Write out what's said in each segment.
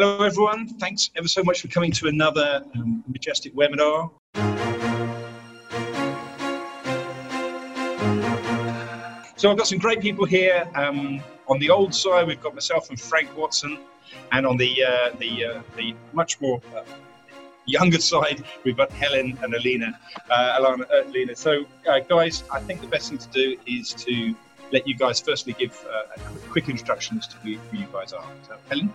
Hello, everyone. Thanks ever so much for coming to another um, Majestic webinar. So I've got some great people here. Um, on the old side, we've got myself and Frank Watson, and on the uh, the uh, the much more uh, younger side, we've got Helen and Alina. Uh, Alana, uh, Alina. So, uh, guys, I think the best thing to do is to let you guys firstly give a quick introduction as to who, who you guys are. So, Helen.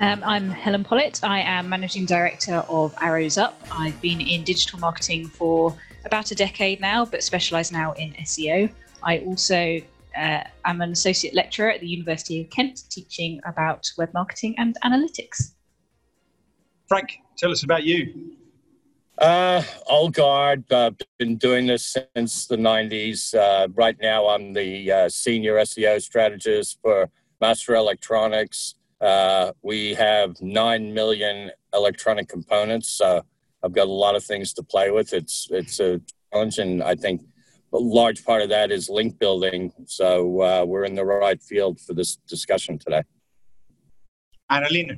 Um, I'm Helen Pollitt. I am Managing Director of Arrows Up. I've been in digital marketing for about a decade now, but specialise now in SEO. I also uh, am an Associate Lecturer at the University of Kent, teaching about web marketing and analytics. Frank, tell us about you. Uh, old guard, uh, been doing this since the 90s. Uh, right now, I'm the uh, senior SEO strategist for Master Electronics. Uh, we have 9 million electronic components. So I've got a lot of things to play with. It's, it's a challenge, and I think a large part of that is link building. So uh, we're in the right field for this discussion today. Annalena.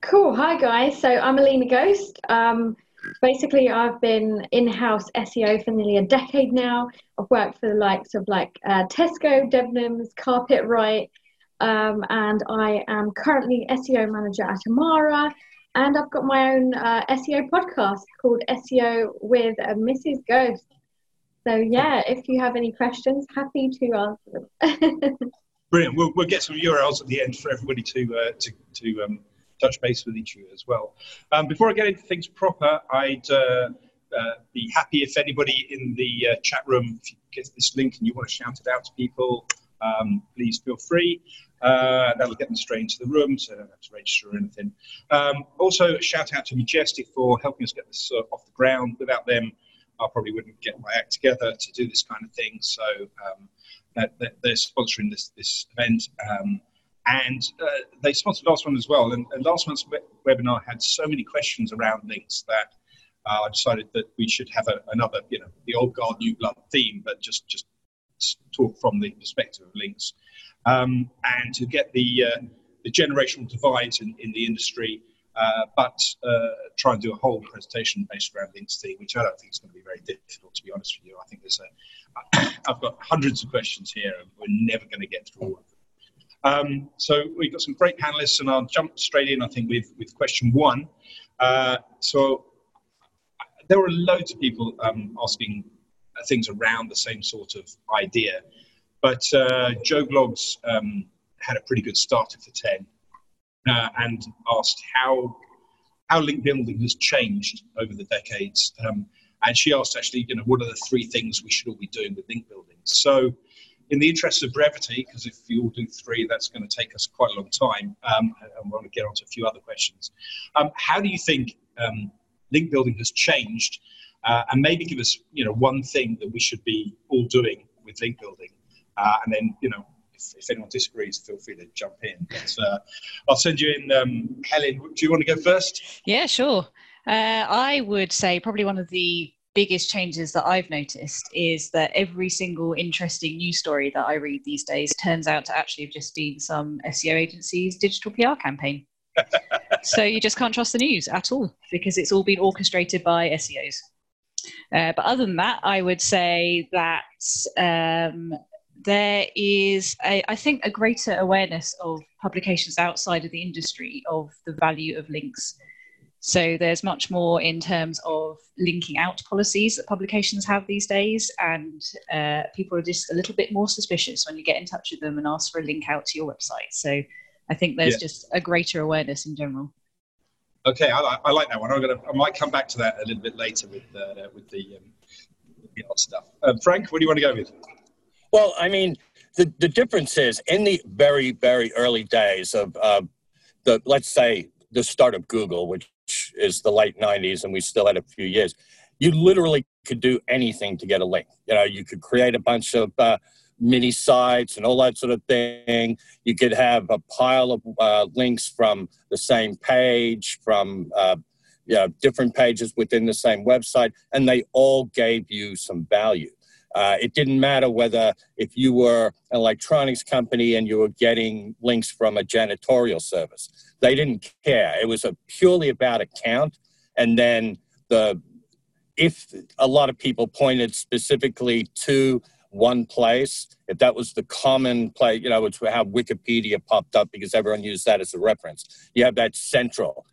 Cool. Hi, guys. So I'm Alina Ghost. Um, basically, I've been in-house SEO for nearly a decade now. I've worked for the likes of like uh, Tesco, Debenhams, Carpetright, um, and I am currently SEO manager at Amara. And I've got my own uh, SEO podcast called SEO with uh, Mrs. Ghost. So yeah, if you have any questions, happy to answer them. Brilliant. We'll, we'll get some URLs at the end for everybody to uh, to, to um, touch base with each other as well. Um, before I get into things proper, I'd uh, uh, be happy if anybody in the uh, chat room, if you get this link and you want to shout it out to people, um, please feel free. Uh, that'll get them straight into the room, so they don't have to register or anything. Um, also, shout out to Majestic for helping us get this uh, off the ground. Without them, I probably wouldn't get my act together to do this kind of thing. So um, that, that they're sponsoring this this event. Um, and uh, they sponsored last one as well. And, and last month's webinar had so many questions around links that uh, I decided that we should have a, another, you know, the old guard, new blood theme, but just just talk from the perspective of links, um, and to get the uh, the generational divides in, in the industry. Uh, but uh, try and do a whole presentation based around theme, which I don't think is going to be very difficult, to be honest with you. I think there's a, I've got hundreds of questions here, and we're never going to get through all of them. Um, so we've got some great panelists, and I'll jump straight in, I think, with, with question one. Uh, so there were loads of people um, asking things around the same sort of idea, but uh, Joe Bloggs um, had a pretty good starter for 10 uh, and asked how, how link building has changed over the decades. Um, and she asked actually, you know, what are the three things we should all be doing with link building? So in the interest of brevity, because if you all do three, that's going to take us quite a long time, um, and we want to get on to a few other questions. Um, how do you think um, link building has changed? Uh, and maybe give us, you know, one thing that we should be all doing with link building, uh, and then, you know, if, if, anyone disagrees, feel free to jump in. But uh, I'll send you in, um, Helen. Do you want to go first? Yeah, sure. Uh, I would say probably one of the biggest changes that I've noticed is that every single interesting news story that I read these days turns out to actually have just been some SEO agency's digital PR campaign. so you just can't trust the news at all because it's all been orchestrated by SEOs. Uh, but other than that, I would say that um, there is, a, I think, a greater awareness of publications outside of the industry of the value of links so there's much more in terms of linking out policies that publications have these days, and uh, people are just a little bit more suspicious when you get in touch with them and ask for a link out to your website. So I think there's yeah. just a greater awareness in general. Okay, I, I like that one. I'm gonna, I might come back to that a little bit later with uh, with the, um, stuff. Um, Frank, what do you want to go with? Well, I mean, the, the difference is in the very, very early days of uh, the, let's say, the start of Google, which is the late 90s and we still had a few years, you literally could do anything to get a link. You know, you could create a bunch of uh, mini sites and all that sort of thing. You could have a pile of uh, links from the same page, from uh, you know, different pages within the same website, and they all gave you some value. Uh, it didn't matter whether if you were an electronics company and you were getting links from a janitorial service. They didn't care. It was purely about account. And then the if a lot of people pointed specifically to one place, if that was the common place, you know, it's how Wikipedia popped up because everyone used that as a reference. You have that central.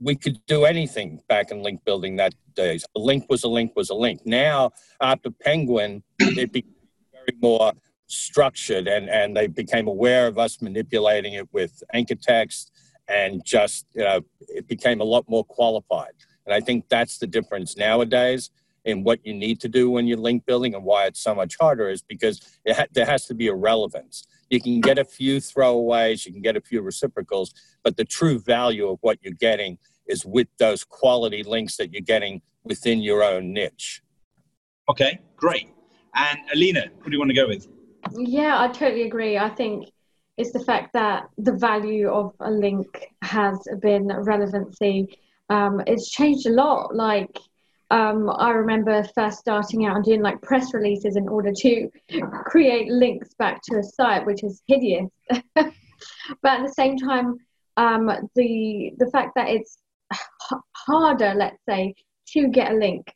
We could do anything back in link building that days. A link was a link was a link. Now, after Penguin, it became very more structured and, and they became aware of us manipulating it with anchor text and just, you know, it became a lot more qualified. And I think that's the difference nowadays in what you need to do when you're link building and why it's so much harder is because ha- there has to be a relevance. You can get a few throwaways, you can get a few reciprocals, but the true value of what you're getting is with those quality links that you're getting within your own niche. Okay, great. And Alina, what do you want to go with? Yeah, I totally agree. I think it's the fact that the value of a link has been relevancy. Um, it's changed a lot. Like, um, I remember first starting out and doing like press releases in order to create links back to a site, which is hideous. but at the same time, um, the the fact that it's harder, let's say, to get a link,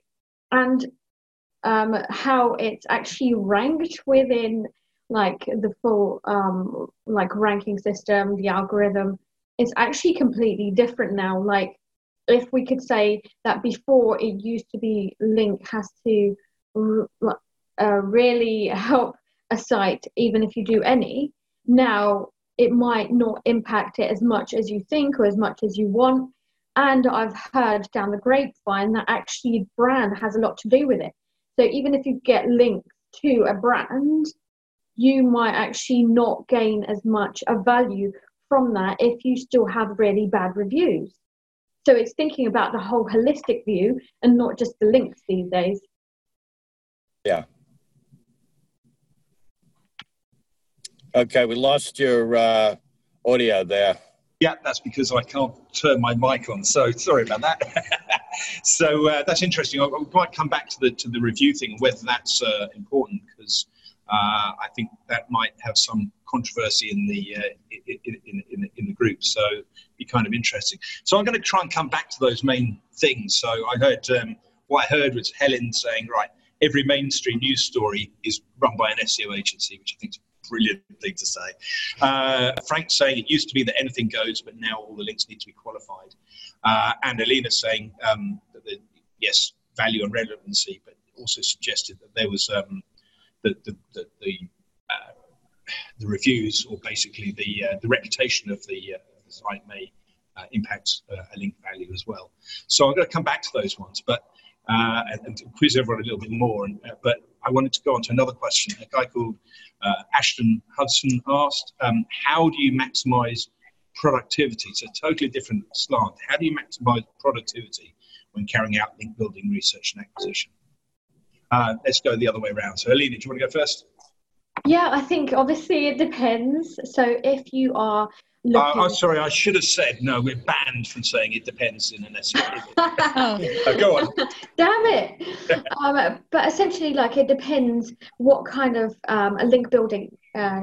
and um, how it's actually ranked within like the full um, like ranking system, the algorithm, is actually completely different now. Like if we could say that before it used to be link has to uh, really help a site, even if you do any. Now it might not impact it as much as you think or as much as you want. And I've heard down the grapevine that actually brand has a lot to do with it. So even if you get linked to a brand, you might actually not gain as much a value from that if you still have really bad reviews. So it's thinking about the whole holistic view and not just the links these days. Yeah. Okay, we lost your uh, audio there. Yeah, that's because I can't turn my mic on. So sorry about that. so uh, that's interesting. I, I might come back to the to the review thing, whether that's uh, important, because uh, I think that might have some controversy in the uh, in, in, in, in, the group. So be kind of interesting. So I'm going to try and come back to those main things. So I heard um, what I heard was Helen saying, right, every mainstream news story is run by an SEO agency, which I think is a brilliant thing to say. Uh, Frank saying it used to be that anything goes, but now all the links need to be qualified. Uh, and Alina saying um, that the, yes, value and relevancy, but also suggested that there was um, the, the, the, the uh, the reviews or basically the uh, the reputation of the, uh, the site may uh, impact uh, a link value as well. So I'm going to come back to those ones, but and, and, quiz everyone a little bit more. And, but I wanted to go on to another question. A guy called Ashton Hudson asked, um, "How do you maximize productivity?" It's a totally different slant. How do you maximize productivity when carrying out link building research and acquisition? Uh, let's go the other way around. So, Alina, do you want to go first? Yeah, I think obviously it depends. So, if you are uh, looking... uh, sorry, I should have said no. We're banned from saying it depends in an essay. oh. go on. Damn it! um, but essentially, like it depends what kind of um, a link building, uh,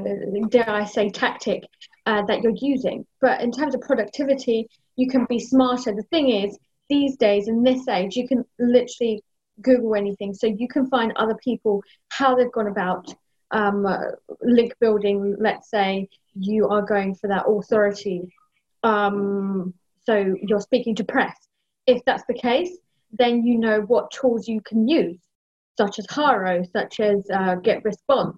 dare I say, tactic uh, that you're using. But in terms of productivity, you can be smarter. The thing is, these days in this age, you can literally Google anything. So you can find other people how they've gone about um, link building. Let's say you are going for that authority. Um, so you're speaking to press. If that's the case, then you know what tools you can use, such as Haro, such as uh, Get Response.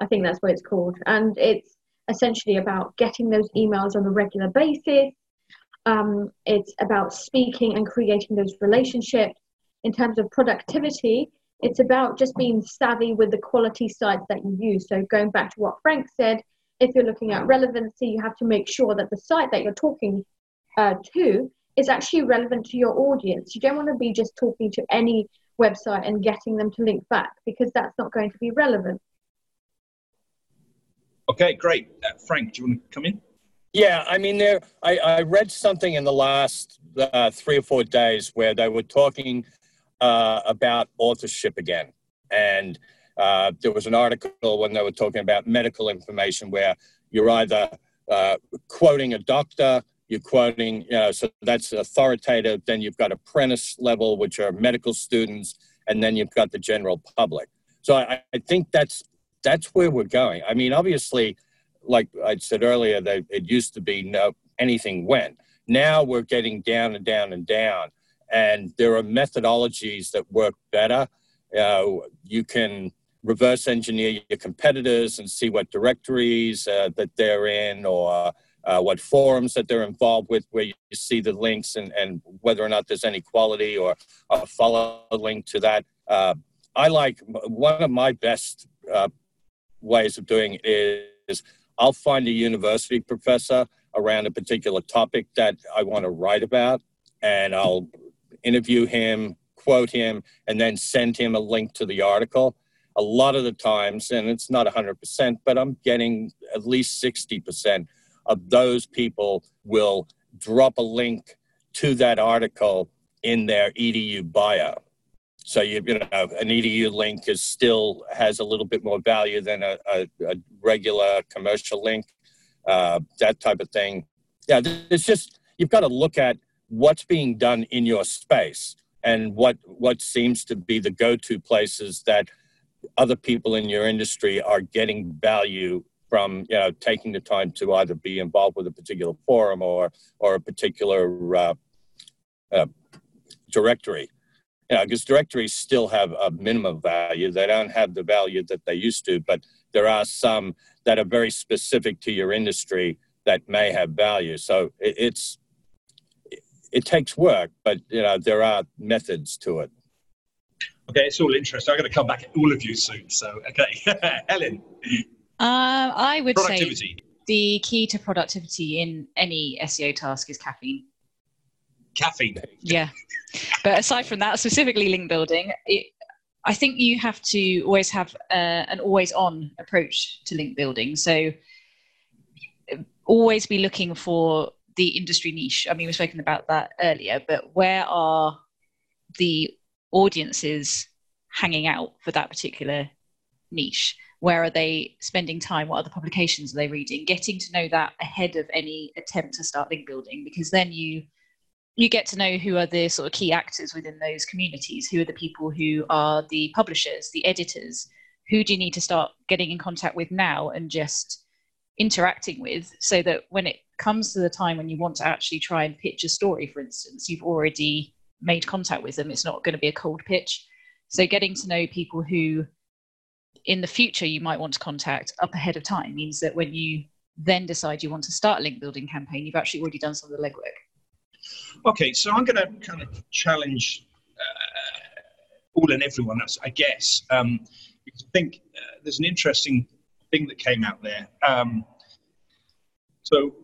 I think that's what it's called. And it's essentially about getting those emails on a regular basis. Um, it's about speaking and creating those relationships in terms of productivity, it's about just being savvy with the quality sites that you use. So going back to what Frank said, if you're looking at relevancy, you have to make sure that the site that you're talking uh, to is actually relevant to your audience. You don't want to be just talking to any website and getting them to link back because that's not going to be relevant. Okay, great. Uh, Frank, do you want to come in? Yeah, I mean, there. I, I read something in the last uh, three or four days where they were talking uh, about authorship again. And Uh, there was an article when they were talking about medical information where you're either uh, quoting a doctor, you're quoting, you know, so that's authoritative. Then you've got apprentice level, which are medical students, and then you've got the general public. So I, I think that's that's where we're going. I mean, obviously, like I said earlier, that it used to be no anything went. Now we're getting down and down and down, and there are methodologies that work better. Uh, you can reverse engineer your competitors and see what directories uh, that they're in or uh, what forums that they're involved with where you see the links and, and whether or not there's any quality or a follow link to that. Uh, I like one of my best uh, ways of doing it is I'll find a university professor around a particular topic that I want to write about and I'll interview him, quote him, and then send him a link to the article a lot of the times, and it's not 100%, but I'm getting at least 60% of those people will drop a link to that article in their edu bio. So you, you know an edu link is still has a little bit more value than a, a, a regular commercial link, uh, that type of thing. Yeah, it's just you've got to look at what's being done in your space and what what seems to be the go-to places that other people in your industry are getting value from you know taking the time to either be involved with a particular forum or or a particular uh, uh, directory. You know, because directories still have a minimum value. They don't have the value that they used to, but there are some that are very specific to your industry that may have value. So it, it's it takes work, but you know there are methods to it. Okay, it's all interesting. I'm going to come back at all of you soon. So, okay, Helen. Uh, I would say the key to productivity in any SEO task is caffeine. Caffeine. Yeah, but aside from that, specifically link building, it, I think you have to always have uh, an always-on approach to link building. So, always be looking for the industry niche. I mean, we've spoken about that earlier, but where are the audiences hanging out for that particular niche? Where are they spending time? What other publications are they reading? Getting to know that ahead of any attempt to start link building, because then you you get to know who are the sort of key actors within those communities. Who are the people who are the publishers, the editors? Who do you need to start getting in contact with now and just interacting with, so that when it comes to the time when you want to actually try and pitch a story, for instance, you've already made contact with them. It's not going to be a cold pitch. So getting to know people who in the future you might want to contact up ahead of time means that when you then decide you want to start a link building campaign, you've actually already done some of the legwork. Okay, so I'm going to kind of challenge uh, all and everyone else, I guess. Um, I think uh, there's an interesting thing that came out there. Um, so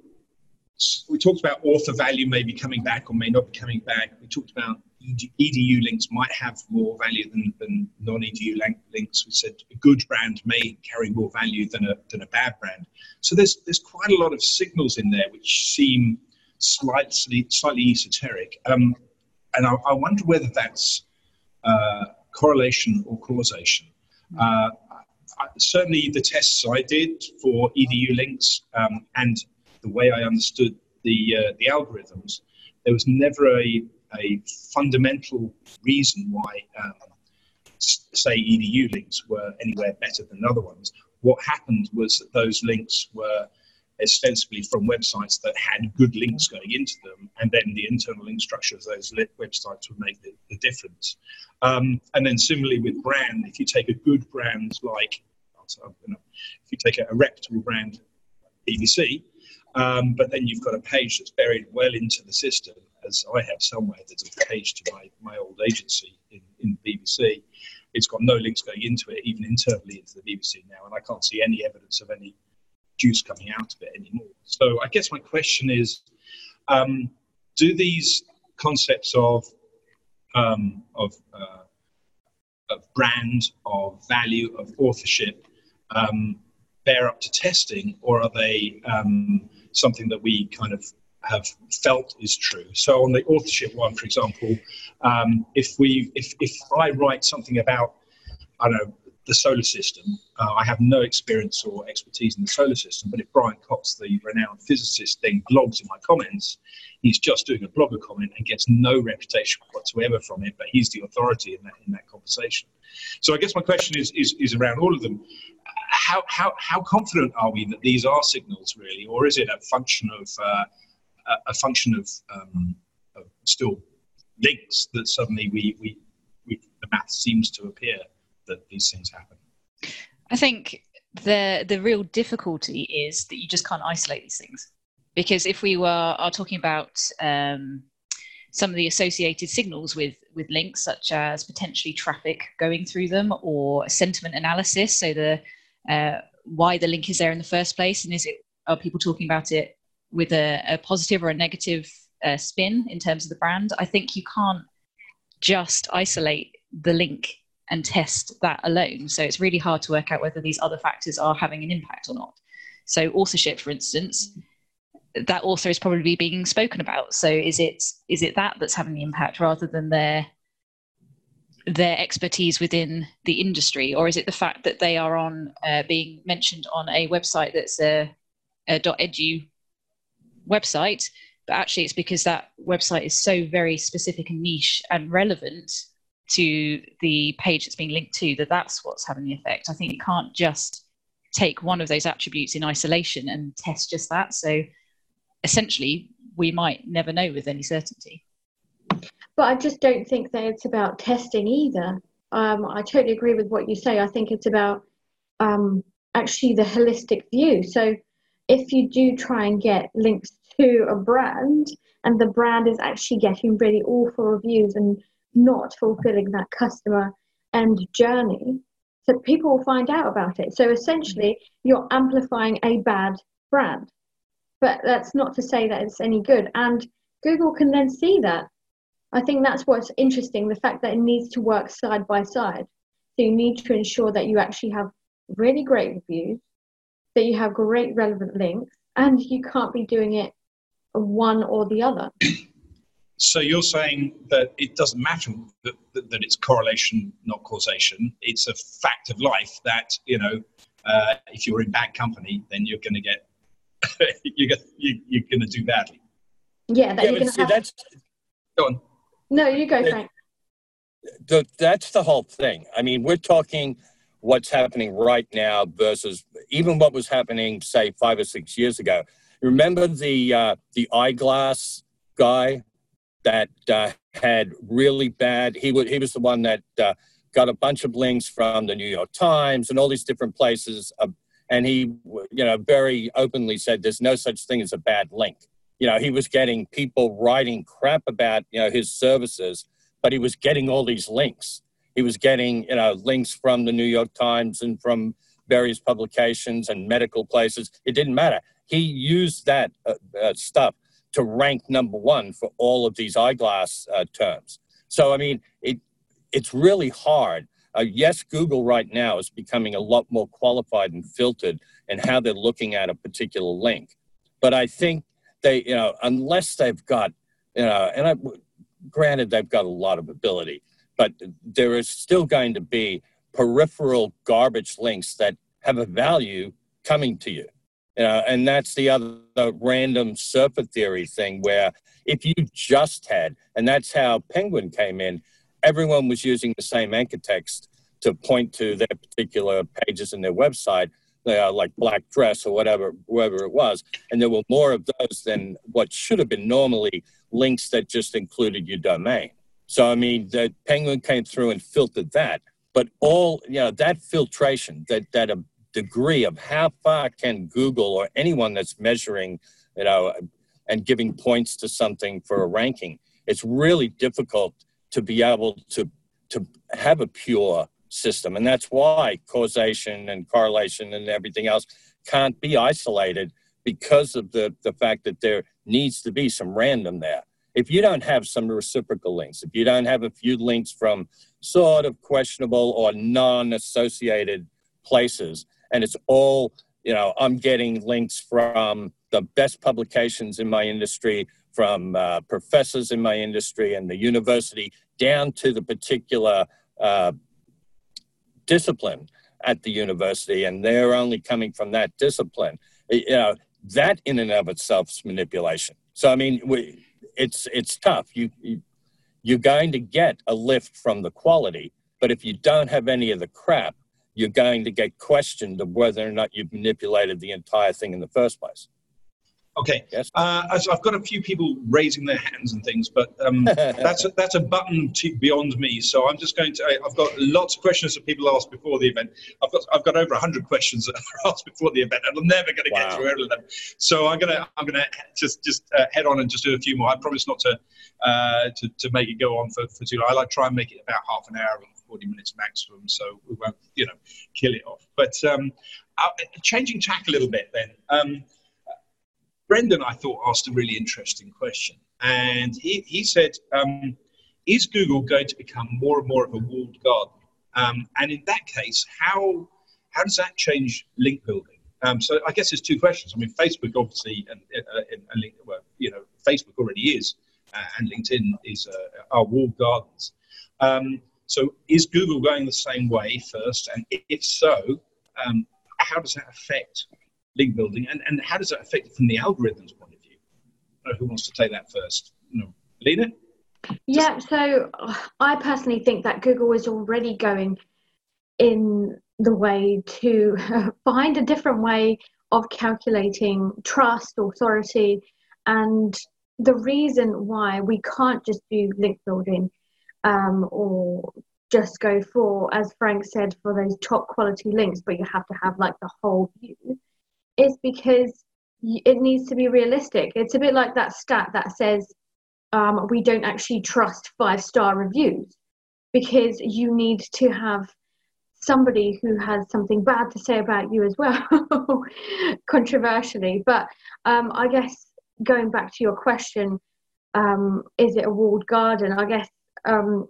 we talked about author value maybe coming back or may not be coming back. We talked about edu links might have more value than, than non-edu links. We said a good brand may carry more value than a, than a bad brand. So there's, there's quite a lot of signals in there which seem slightly, slightly esoteric. Um, and I, I, wonder whether that's uh, correlation or causation. Uh, I, certainly the tests I did for edu links um, and the way I understood the uh, the algorithms, there was never a a fundamental reason why, um, say, EDU links were anywhere better than other ones. What happened was that those links were ostensibly from websites that had good links going into them, and then the internal link structure of those websites would make the, the difference. Um, and then similarly with brand, if you take a good brand like, if you take a, a reputable brand, BBC, um, but then you've got a page that's buried well into the system, as I have somewhere. There's a page to my, my old agency in, in BBC. It's got no links going into it, even internally into the BBC now, and I can't see any evidence of any juice coming out of it anymore. So I guess my question is, um, do these concepts of um, of, uh, of brand, of value, of authorship um, bear up to testing, or are they um, something that we kind of have felt is true. So on the authorship one, for example, um, if we if if I write something about I don't know the solar system. Uh, I have no experience or expertise in the solar system, but if Brian Cox, the renowned physicist, then blogs in my comments, he's just doing a blogger comment and gets no reputation whatsoever from it, but he's the authority in that, in that conversation. So I guess my question is, is, is around all of them. How, how, how confident are we that these are signals really, or is it a function of, uh, a function of, um, of still links that suddenly we, we, we, the math seems to appear? that these things happen? I think the the real difficulty is that you just can't isolate these things because if we were are talking about um, some of the associated signals with with links such as potentially traffic going through them or sentiment analysis so the uh, why the link is there in the first place and is it are people talking about it with a, a positive or a negative uh, spin in terms of the brand i think you can't just isolate the link and test that alone. So it's really hard to work out whether these other factors are having an impact or not. So authorship, for instance, that author is probably being spoken about. So is it is it that that's having the impact rather than their their expertise within the industry, or is it the fact that they are on uh, being mentioned on a website that's a, a .edu website, but actually it's because that website is so very specific and niche and relevant to the page that's being linked to that that's what's having the effect. I think you can't just take one of those attributes in isolation and test just that. So essentially we might never know with any certainty but i just don't think that it's about testing either um, i totally agree with what you say i think it's about um, actually the holistic view so if you do try and get links to a brand and the brand is actually getting really awful reviews and not fulfilling that customer end journey, so people will find out about it. So essentially, you're amplifying a bad brand. But that's not to say that it's any good. And Google can then see that. I think that's what's interesting the fact that it needs to work side by side. So you need to ensure that you actually have really great reviews, that you have great relevant links, and you can't be doing it one or the other. So you're saying that it doesn't matter that, that, that, it's correlation, not causation. It's a fact of life that you know uh, if you're in bad company, then you're going to get you're going you, you're going to do badly. Yeah, that yeah, you're going to have. That's, go on. No, you go, Frank. The, that's the whole thing. I mean, we're talking what's happening right now versus even what was happening, say, five or six years ago. Remember the uh, the eyeglass guy that uh, had really bad. He was he was the one that uh, got a bunch of links from the New York Times and all these different places, uh, and he you know very openly said there's no such thing as a bad link. You know, he was getting people writing crap about you know his services, but he was getting all these links. He was getting you know links from the New York Times and from various publications and medical places. It didn't matter. He used that uh, uh, stuff to rank number one for all of these eyeglass uh, terms. So, I mean, it, it's really hard. Uh, yes, Google right now is becoming a lot more qualified and filtered in how they're looking at a particular link. But I think they, you know, unless they've got, you know, and I, granted they've got a lot of ability, but there is still going to be peripheral garbage links that have a value coming to you. You know, and that's the other the random surfer theory thing where if you just had, and that's how Penguin came in, everyone was using the same anchor text to point to their particular pages in their website, uh, like black dress or whatever, whatever it was. And there were more of those than what should have been normally links that just included your domain. So, I mean, the Penguin came through and filtered that. But all, you know, that filtration, that, that degree of how far can Google or anyone that's measuring, you know, and giving points to something for a ranking, it's really difficult to be able to to have a pure system, and that's why causation and correlation and everything else can't be isolated because of the the fact that there needs to be some random there. If you don't have some reciprocal links, if you don't have a few links from sort of questionable or non-associated places, and it's all you know i'm getting links from the best publications in my industry from uh, professors in my industry and the university down to the particular uh, discipline at the university and they're only coming from that discipline. You know, that in and of itself is manipulation. So I mean, we, it's it's tough. You, you you're going to get a lift from the quality, but if you don't have any of the crap, you're going to get questioned of whether or not you've manipulated the entire thing in the first place. Okay. Yes. Uh, so I've got a few people raising their hands and things, but um, that's a, that's a button to, beyond me. So I'm just going to. I've got lots of questions that people asked before the event. I've got I've got over hundred questions that are asked before the event, and I'm never going to wow. get through all of them. So I'm gonna I'm gonna just just uh, head on and just do a few more. I promise not to uh, to, to make it go on for, for too long. I like try and make it about half an hour 40 minutes maximum, so we won't, you know, kill it off. But um, uh, changing tack a little bit then. Um, Brendan, I thought, asked a really interesting question. And he, he said, um, Is Google going to become more and more of a walled garden? Um, and in that case, how, how does that change link building? Um, so I guess there's two questions. I mean, Facebook obviously, and, uh, and, and well, you know, Facebook already is, uh, and LinkedIn is uh, are walled gardens. Um, so is Google going the same way first? And if so, um, how does that affect link building, and, and how does that affect it from the algorithm's point of view? who wants to take that first? No. Lena? Yeah, so I personally think that Google is already going in the way to find a different way of calculating trust, authority, and the reason why we can't just do link building um, or just go for, as Frank said, for those top quality links, but you have to have like the whole view is because it needs to be realistic. It's a bit like that stat that says um, we don't actually trust five star reviews because you need to have somebody who has something bad to say about you as well, controversially. But um, I guess going back to your question, um, is it a walled garden? I guess um,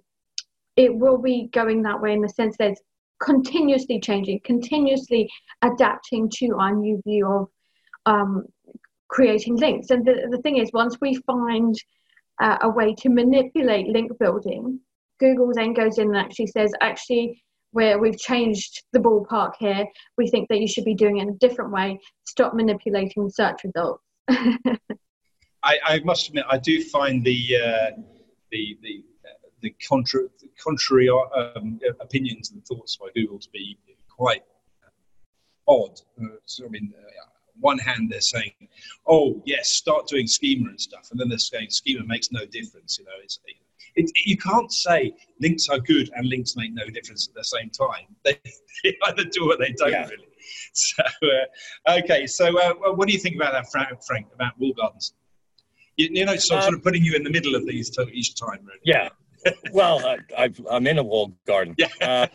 it will be going that way in the sense that continuously changing, continuously adapting to our new view of um, creating links. And the, the thing is, once we find uh, a way to manipulate link building, Google then goes in and actually says, actually, where we've changed the ballpark here, we think that you should be doing it in a different way. Stop manipulating search results. I, I, must admit, I do find the uh, the the the contra- contrary um, opinions and thoughts by Google to be quite odd. Uh, so, I mean, uh, one hand they're saying, "Oh yes, start doing schema and stuff," and then they're saying schema makes no difference. You know, it's it, you can't say links are good and links make no difference at the same time. They, they either do or they don't yeah. really. So, uh, okay, so uh, what do you think about that, Frank? Frank about wall gardens? You, you know, so I'm sort of putting you in the middle of these each time, really. Yeah, well, I, am in a walled garden. Yeah. Uh,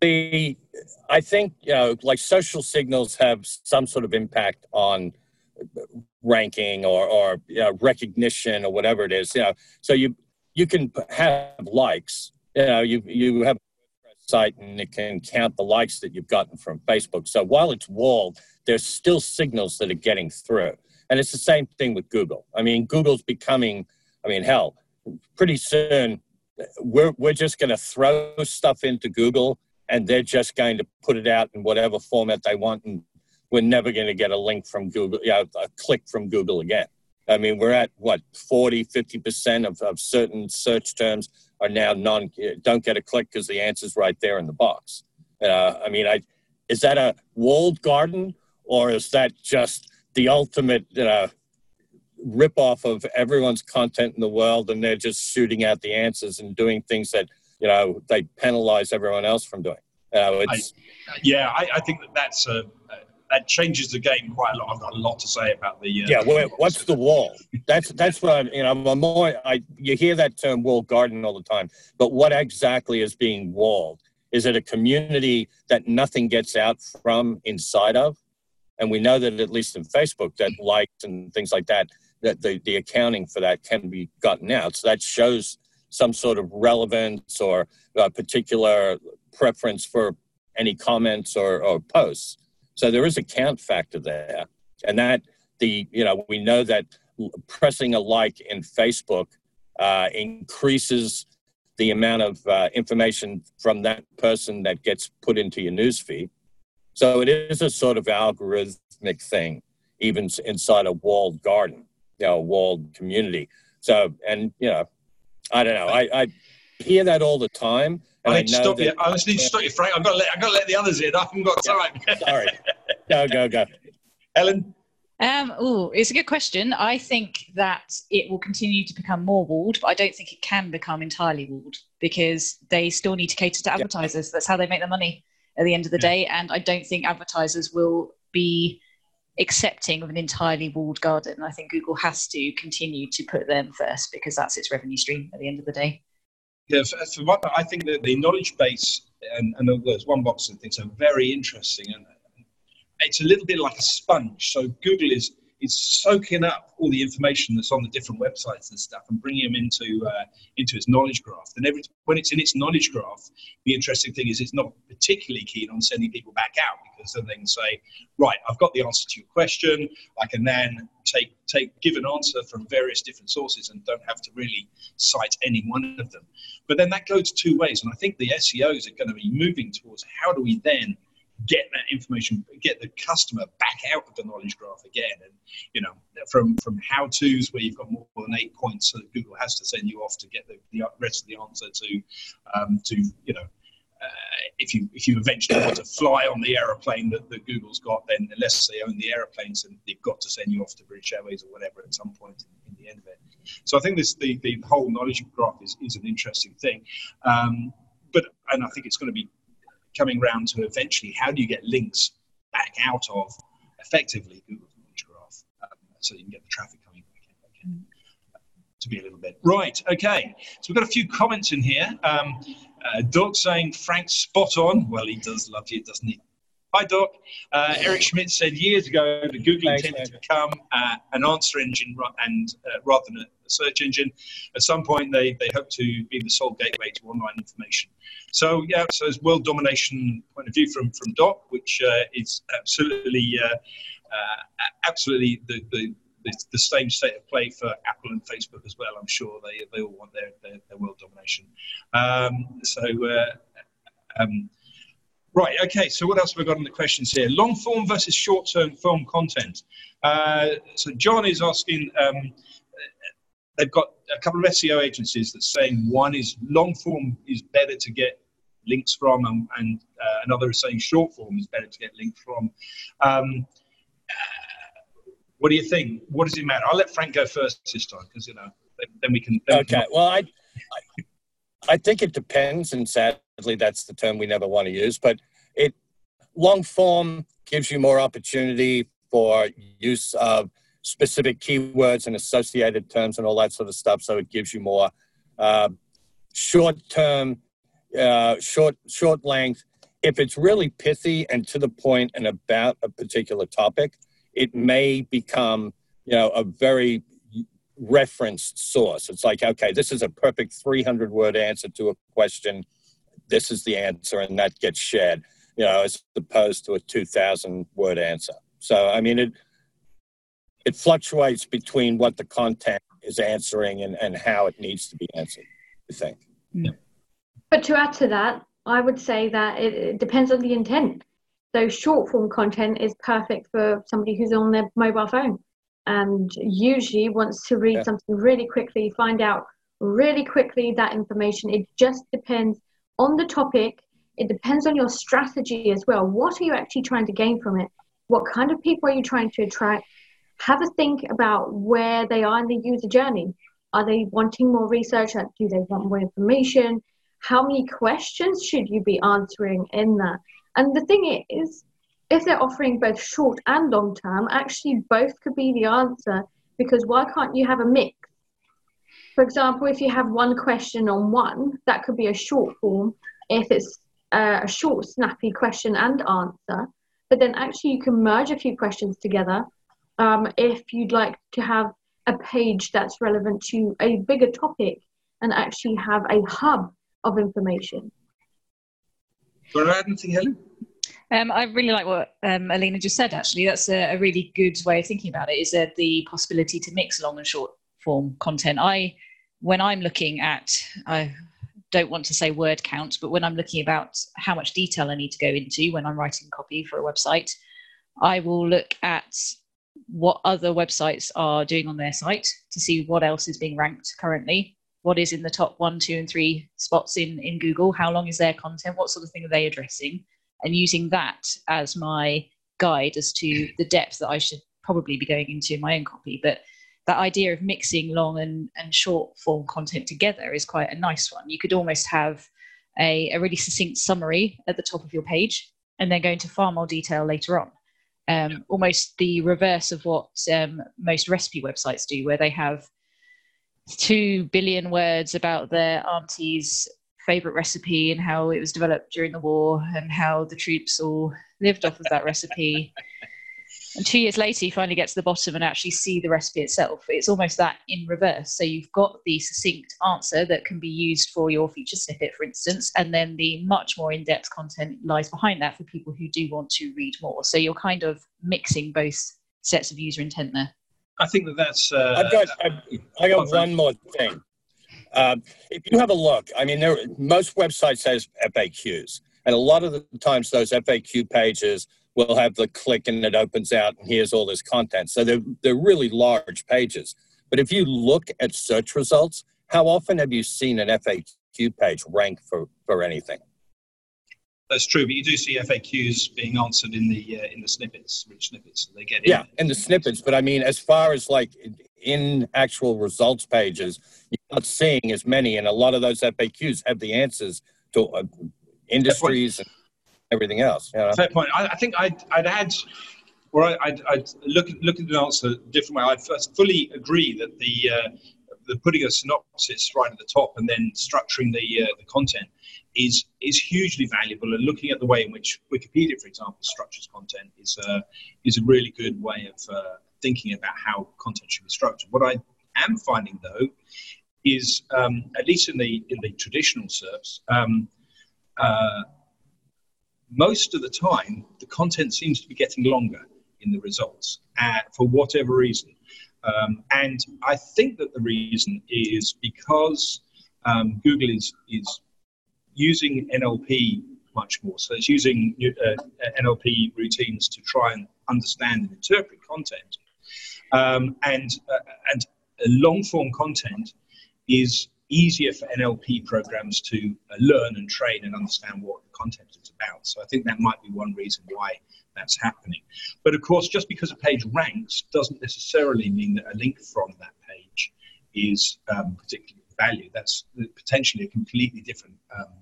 the, I think you know, like social signals have some sort of impact on ranking or or you know, recognition or whatever it is. You know, so you you can have likes. You know, you you have a site and it can count the likes that you've gotten from Facebook. So while it's walled, there's still signals that are getting through. And it's the same thing with Google. I mean, Google's becoming, I mean, hell, pretty soon we're, we're just going to throw stuff into Google and they're just going to put it out in whatever format they want. And we're never going to get a link from Google, you know, a click from Google again. I mean, we're at what 40, 50% of, of certain search terms are now non, don't get a click because the answer's right there in the box. Uh, I mean, I, is that a walled garden or is that just the ultimate uh, rip off of everyone's content in the world and they're just shooting out the answers and doing things that you know they penalize everyone else from doing. Uh, I, yeah I, I, think that that's a, that changes the game quite a lot. I've got a lot to say about the uh, yeah well, what's the wall? That's that's what i'm you know i'm more i you hear that term walled garden all the time but what exactly is being walled? Is it a community that nothing gets out from inside of? And we know that at least in facebook that likes and things like that that the, the accounting for that can be gotten out. So that shows some sort of relevance or a particular preference for any comments or, or posts. So there is a count factor there. And that the, you know, we know that pressing a like in Facebook uh, increases the amount of uh, information from that person that gets put into your newsfeed. So it is a sort of algorithmic thing, even inside a walled garden, you know, walled community. So, and you know, I don't know. I, I hear that all the time. I need to stop you. I just need to stop you, Frank. I've got to let, I've got to let the others in. I haven't got time. Sorry. Go, go, go. Helen? Um, oh, it's a good question. I think that it will continue to become more walled, but I don't think it can become entirely walled because they still need to cater to advertisers. That's how they make their money at the end of the day. And I don't think advertisers will be accepting of an entirely walled garden. I think Google has to continue to put them first because that's its revenue stream at the end of the day. Yeah, for, for I think that the knowledge base and, and those one box and things are very interesting. And it's a little bit like a sponge. So Google is is soaking up all the information that's on the different websites and stuff and bringing them into uh, into its knowledge graph. And every when it's in its knowledge graph, the interesting thing is it's not particularly keen on sending people back out because then they can say, right, I've got the answer to your question. I can then take take give an answer from various different sources and don't have to really cite any one of them. But then that goes two ways, and I think the SEOs are going to be moving towards how do we then get that information, get the customer back out of the knowledge graph again. And, you know, from, from how to's where you've got more than eight points so that Google has to send you off to get the, the rest of the answer to, um, to you know, uh, if you if you eventually want to fly on the aeroplane that, that Google's got, then unless they own the aeroplanes, and they've got to send you off to British Airways or whatever at some point in, in the end of it. So I think this the, the whole knowledge graph is, is an interesting thing. Um, but and I think it's going to be coming round to eventually how do you get links back out of effectively Google's Knowledge Graph um, so you can get the traffic coming back in again. To be a little bit right, okay. So we've got a few comments in here. Um, uh, Doc saying Frank's spot on. Well, he does love you, doesn't he? Hi, Doc. Uh, Eric Schmidt said years ago that Google Thanks, intended man. to become uh, an answer engine and uh, rather than a, search engine. At some point, they, they hope to be the sole gateway to online information. So, yeah, so there's world domination point of view from, from Doc, which uh, is absolutely, uh, uh, absolutely the, the, the, the, same state of play for Apple and Facebook as well. I'm sure they, they all want their, their, their world domination. Um, so, um, Right, okay, so what else have we got on the questions here? Long form versus short term form content. Uh, so John is asking, um, they've got a couple of SEO agencies that saying one is long form is better to get links from, and, and uh, another is saying short form is better to get links from. Um, what do you think? What does it matter? I'll let Frank go first this time because you know then, we can. Then okay. well, I, I I think it depends, and sadly, that's the term we never want to use. But it long form gives you more opportunity for use of specific keywords and associated terms and all that sort of stuff. So it gives you more uh, short term, uh, short short length. If it's really pithy and to the point and about a particular topic, it may become you know a very referenced source. It's like, okay, this is a perfect 300 word answer to a question. This is the answer, and that gets shared, you know, as opposed to a 2,000 word answer. So, I mean, it it fluctuates between what the content is answering and, and how it needs to be answered, I think. Yeah. But to add to that, I would say that it, it depends on the intent. So, short form content is perfect for somebody who's on their mobile phone and usually wants to read yeah. something really quickly, find out really quickly that information. It just depends on the topic. It depends on your strategy as well. What are you actually trying to gain from it? What kind of people are you trying to attract? Have a think about where they are in the user journey. Are they wanting more research? Do they want more information? How many questions should you be answering in that? And the thing is, if they're offering both short and long term, actually both could be the answer because why can't you have a mix? For example, if you have one question on one, that could be a short form if it's uh, a short, snappy question and answer. But then actually, you can merge a few questions together um, if you'd like to have a page that's relevant to a bigger topic and actually have a hub of information. Do you want to add anything, Helen? Um, I really like what um, Alina just said. Actually, that's a, a, really good way of thinking about it. Is that the possibility to mix long and short form content? I, when I'm looking at, I don't want to say word count, but when I'm looking about how much detail I need to go into when I'm writing copy for a website, I will look at what other websites are doing on their site to see what else is being ranked currently, what is in the top one, two, and three spots in, in Google, how long is their content, what sort of thing are they addressing, and using that as my guide as to the depth that I should probably be going into in my own copy. But that idea of mixing long and, and short form content together is quite a nice one. You could almost have a, a really succinct summary at the top of your page and then go into far more detail later on. Um, almost the reverse of what um, most recipe websites do, where they have two billion words about their auntie's favorite recipe and how it was developed during the war and how the troops all lived off of that recipe and two years later you finally get to the bottom and actually see the recipe itself. It's almost that in reverse. So you've got the succinct answer that can be used for your feature snippet for instance and then the much more in-depth content lies behind that for people who do want to read more. So you're kind of mixing both sets of user intent there. I think that that's uh, i've got i've, I got one more thing. Um, if you have a look i mean there most websites has faqs and a lot of the times those faq pages will have the click and it opens out and here's all this content. So they're, they're really large pages. But if you look at search results, how often have you seen an FAQ page rank for, for anything? That's true, but you do see FAQs being answered in the uh, in the snippets, rich snippets. They get in. yeah, in the snippets. But I mean, as far as like in actual results pages, you're not seeing as many, and a lot of those FAQs have the answers to uh, industries and everything else. You know? Fair point. I, I, think I'd, I'd add, or I, I'd, I'd, look at look at the answer a different way. I fully agree that the uh, the putting a synopsis right at the top and then structuring the uh, the content is is hugely valuable. And looking at the way in which Wikipedia, for example, structures content is a is a really good way of uh, thinking about how content should be structured. What I am finding though is um, at least in the in the traditional SERPs. Um, uh, most of the time, the content seems to be getting longer in the results uh, for whatever reason. Um, and I think that the reason is because um, Google is, is using NLP much more. So it's using uh, NLP routines to try and understand and interpret content. Um, and, uh, and long form content is easier for NLP programs to uh, learn and train and understand what the content is about. So I think that might be one reason why that's happening. But of course, just because a page ranks doesn't necessarily mean that a link from that page is um, particularly value. That's potentially a completely different um,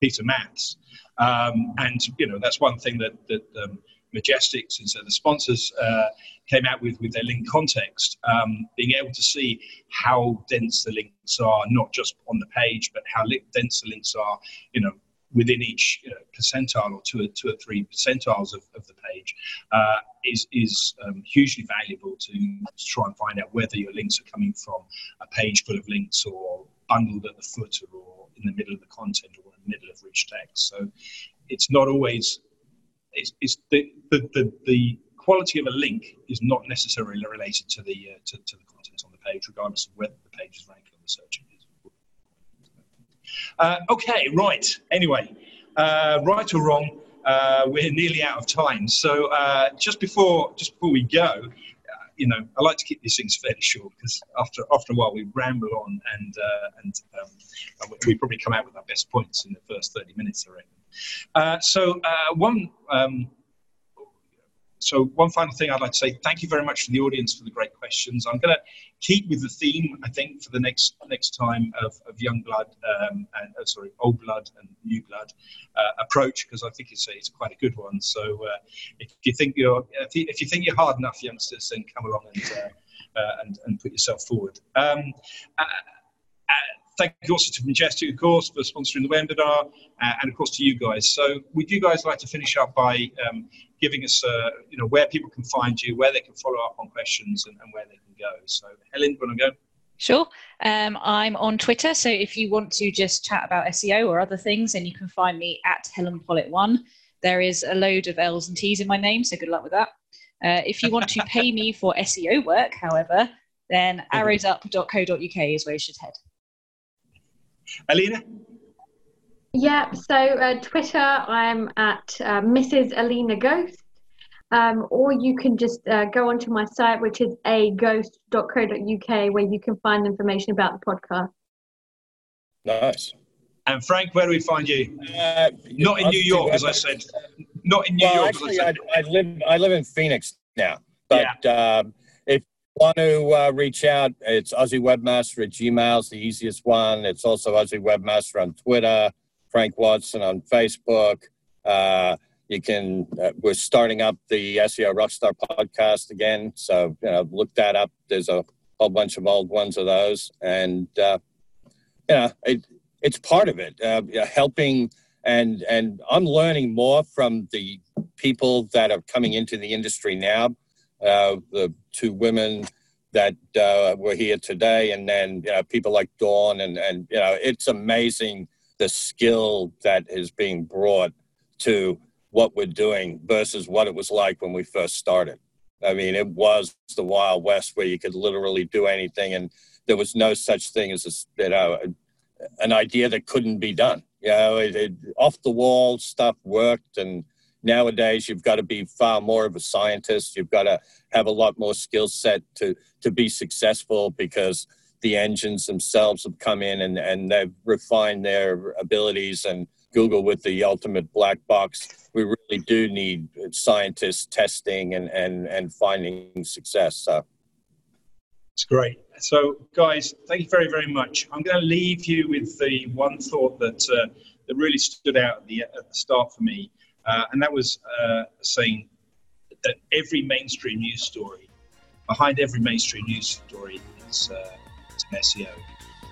piece of maths. Um, and you know that's one thing that that um, Majestic, so the sponsors uh, came out with with their link context, um, being able to see how dense the links are, not just on the page, but how li- dense the links are, you know, within each uh, percentile or two or, two or three percentiles of, of the page uh, is, is um, hugely valuable to, to, try and find out whether your links are coming from a page full of links or bundled at the footer or in the middle of the content or in the middle of rich text. So it's not always it's, it's the, the, the, the, quality of a link is not necessarily related to the uh, to, to, the content on the page, regardless of whether the page is ranking on the search engine. Uh, okay, right. Anyway, uh, right or wrong, uh, we're nearly out of time. So uh, just before just before we go, uh, you know, I like to keep these things fairly short because after after a while we ramble on and and um, we probably come out with our best points in the first thirty minutes, reckon. Uh, so uh, one. Um, so one final thing I'd like to say, thank you very much to the audience for the great questions. I'm going to keep with the theme, I think, for the next next time of, of young blood um, and uh, sorry, old blood and new blood uh, approach because I think it's a, it's quite a good one. So uh, if you think you're if you, if you, think you're hard enough, youngsters, then come along and uh, and, and put yourself forward. Um, thank you also to Majestic, of course, for sponsoring the webinar, uh, and of course to you guys. So, would you guys like to finish up by um, giving us, uh, you know, where people can find you, where they can follow up on questions, and, and where they can go? So, Helen, want to go? Sure. Um, I'm on Twitter, so if you want to just chat about SEO or other things, then you can find me at Helen Pollitt One. There is a load of L's and T's in my name, so good luck with that. Uh, if you want to pay me for SEO work, however, then arrowsup.co.uk is where you should head. Alina? Yeah, so uh, Twitter, I'm at uh, Mrs. Alina Ghost, um, or you can just uh, go onto my site, which is aghost.co.uk, where you can find information about the podcast. Nice. And Frank, where do we find you? Uh, Not in New York, as I said. Not in New well, York. actually, as I, I, said. I live I live in Phoenix now. But um, if you want to uh, reach out, it's Aussie Webmaster at Gmail's the easiest one. It's also Aussie Webmaster on Twitter, Frank Watson on Facebook. Uh, you can. Uh, we're starting up the SEO Rockstar podcast again, so you know, look that up. There's a whole bunch of old ones of those, and uh, you know, it, it's part of it. Uh, helping and and I'm learning more from the people that are coming into the industry now. Uh, the two women that uh, were here today, and then you know people like Dawn, and and you know it's amazing the skill that is being brought to what we're doing versus what it was like when we first started. I mean, it was the Wild West where you could literally do anything, and there was no such thing as a, you know an idea that couldn't be done. You know, it, it, off the wall stuff worked, and nowadays you've got to be far more of a scientist. You've got to have a lot more skill set to to be successful because the engines themselves have come in and, and they've refined their abilities and Google with the ultimate black box. We really do need scientists testing and, and, and finding success. So It's great. So, guys, thank you very, very much. I'm going to leave you with the one thought that uh, that really stood out at the, at the start for me, uh, and that was uh, saying that every mainstream news story, behind every mainstream news story, is, uh, is an SEO.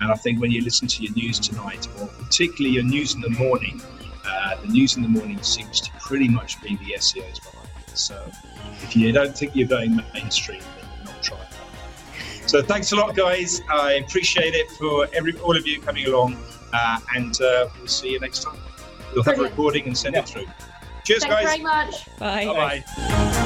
And I think when you listen to your news tonight, or particularly your news in the morning, uh, the news in the morning seems to pretty much be the SEOs behind it. So, if you don't think you're going mainstream, then you're not trying. So thanks a lot, guys. I appreciate it for every all of you coming along, uh, and uh, we'll see you next time. We'll have a recording and send it through. Cheers, Thanks guys. very much. Bye. Bye bye.